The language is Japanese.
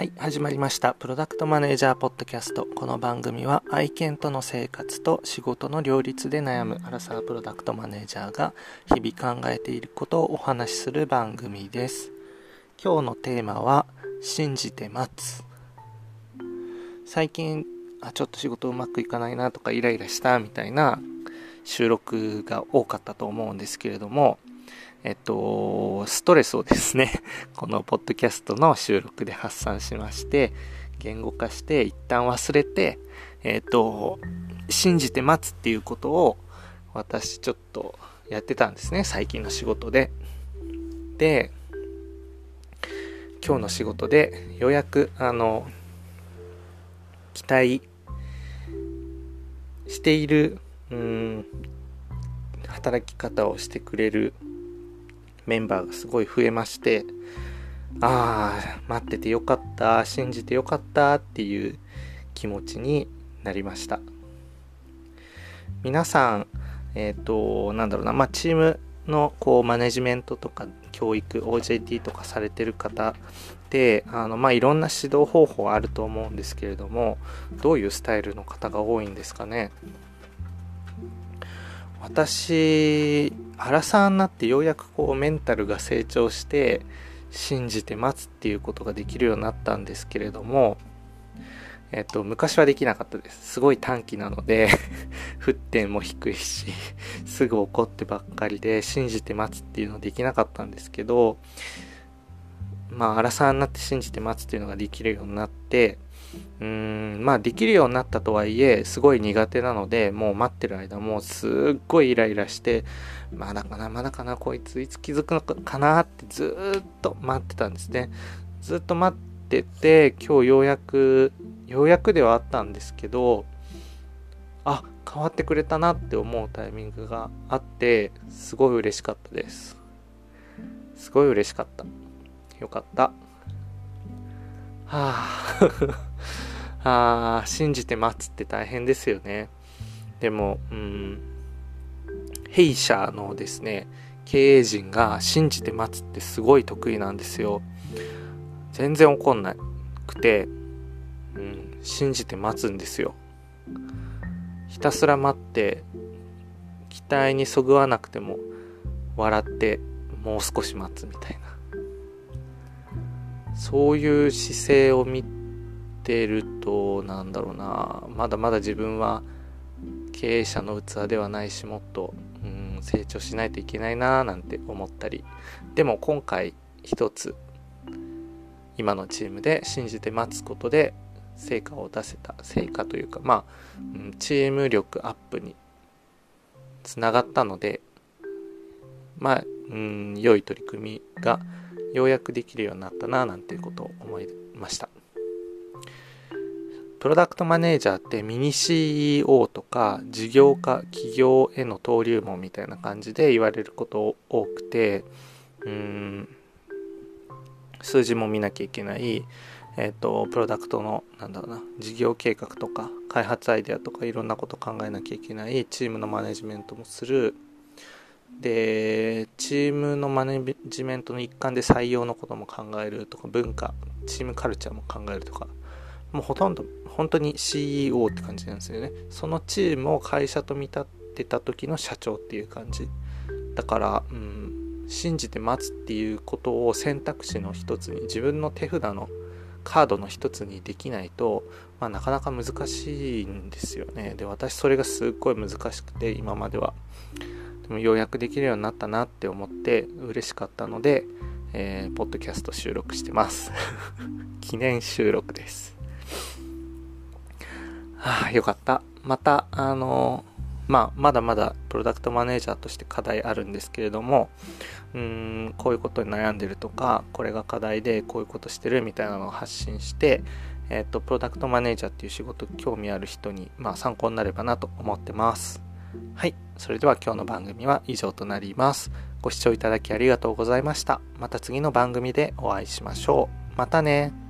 はい、始まりました。プロダクトマネージャーポッドキャスト。この番組は愛犬との生活と仕事の両立で悩むアラサープロダクトマネージャーが日々考えていることをお話しする番組です。今日のテーマは、信じて待つ。最近、あ、ちょっと仕事うまくいかないなとかイライラしたみたいな収録が多かったと思うんですけれども、えっと、ストレスをですね、このポッドキャストの収録で発散しまして、言語化して一旦忘れて、えっと、信じて待つっていうことを私ちょっとやってたんですね、最近の仕事で。で、今日の仕事でようやく、あの、期待している、うん、働き方をしてくれるメンバーがすごい増えまして、ああ、待っててよかった、信じてよかったっていう気持ちになりました。皆さん、えっ、と、なんだろうな、まあ、チームのこうマネジメントとか教育、OJT とかされてる方で、あの、まあ、いろんな指導方法あると思うんですけれども、どういうスタイルの方が多いんですかね。私、アラサーになってようやくこうメンタルが成長して信じて待つっていうことができるようになったんですけれども、えっと、昔はできなかったです。すごい短期なので 沸点も低いし、すぐ怒ってばっかりで信じて待つっていうのできなかったんですけど、まあ、アラサーになって信じて待つっていうのができるようになって、うーん、まあできるようになったとはいえ、すごい苦手なので、もう待ってる間もうすっごいイライラして、まだかな、まだかな、こいついつ気づくのかなってずーっと待ってたんですね。ずっと待ってて、今日ようやく、ようやくではあったんですけど、あ、変わってくれたなって思うタイミングがあって、すごい嬉しかったです。すごい嬉しかった。よかった。はああ信じて待つって大変ですよね。でも、うん、弊社のですね、経営陣が信じて待つってすごい得意なんですよ。全然怒んなくて、うん、信じて待つんですよ。ひたすら待って、期待にそぐわなくても笑ってもう少し待つみたいな。そういう姿勢を見てると、なんだろうな、まだまだ自分は経営者の器ではないし、もっと、うん、成長しないといけないななんて思ったり。でも今回一つ、今のチームで信じて待つことで成果を出せた。成果というか、まあ、うんチーム力アップにつながったので、まあ、うん、良い取り組みがようやくできるようになったななんていうことを思いましたプロダクトマネージャーってミニ CEO とか事業家企業への登竜門みたいな感じで言われること多くてうーん数字も見なきゃいけないえっ、とプロダクトのなんだろうな事業計画とか開発アイデアとかいろんなこと考えなきゃいけないチームのマネジメントもする。でチームのマネジメントの一環で採用のことも考えるとか文化チームカルチャーも考えるとかもうほとんど本当に CEO って感じなんですよね。そのチームを会社と見立てた時の社長っていう感じ。だから、うん、信じて待つっていうことを選択肢の一つに自分の手札のカードの一つにできないと、まあ、なかなか難しいんですよね。で私それがすっごい難しくて今までは。でもようやくできるようになったなって思って嬉しかったので、えー、ポッドキャスト収録してます。記念収録です。はあよかったまたあのまあまだまだプロダクトマネージャーとして課題あるんですけれどもうーんこういうことに悩んでるとかこれが課題でこういうことしてるみたいなのを発信してえっ、とプロダクトマネージャーっていう仕事興味ある人にまあ参考になればなと思ってますはい。それでは今日の番組は以上となります。ご視聴いただきありがとうございました。また次の番組でお会いしましょう。またね。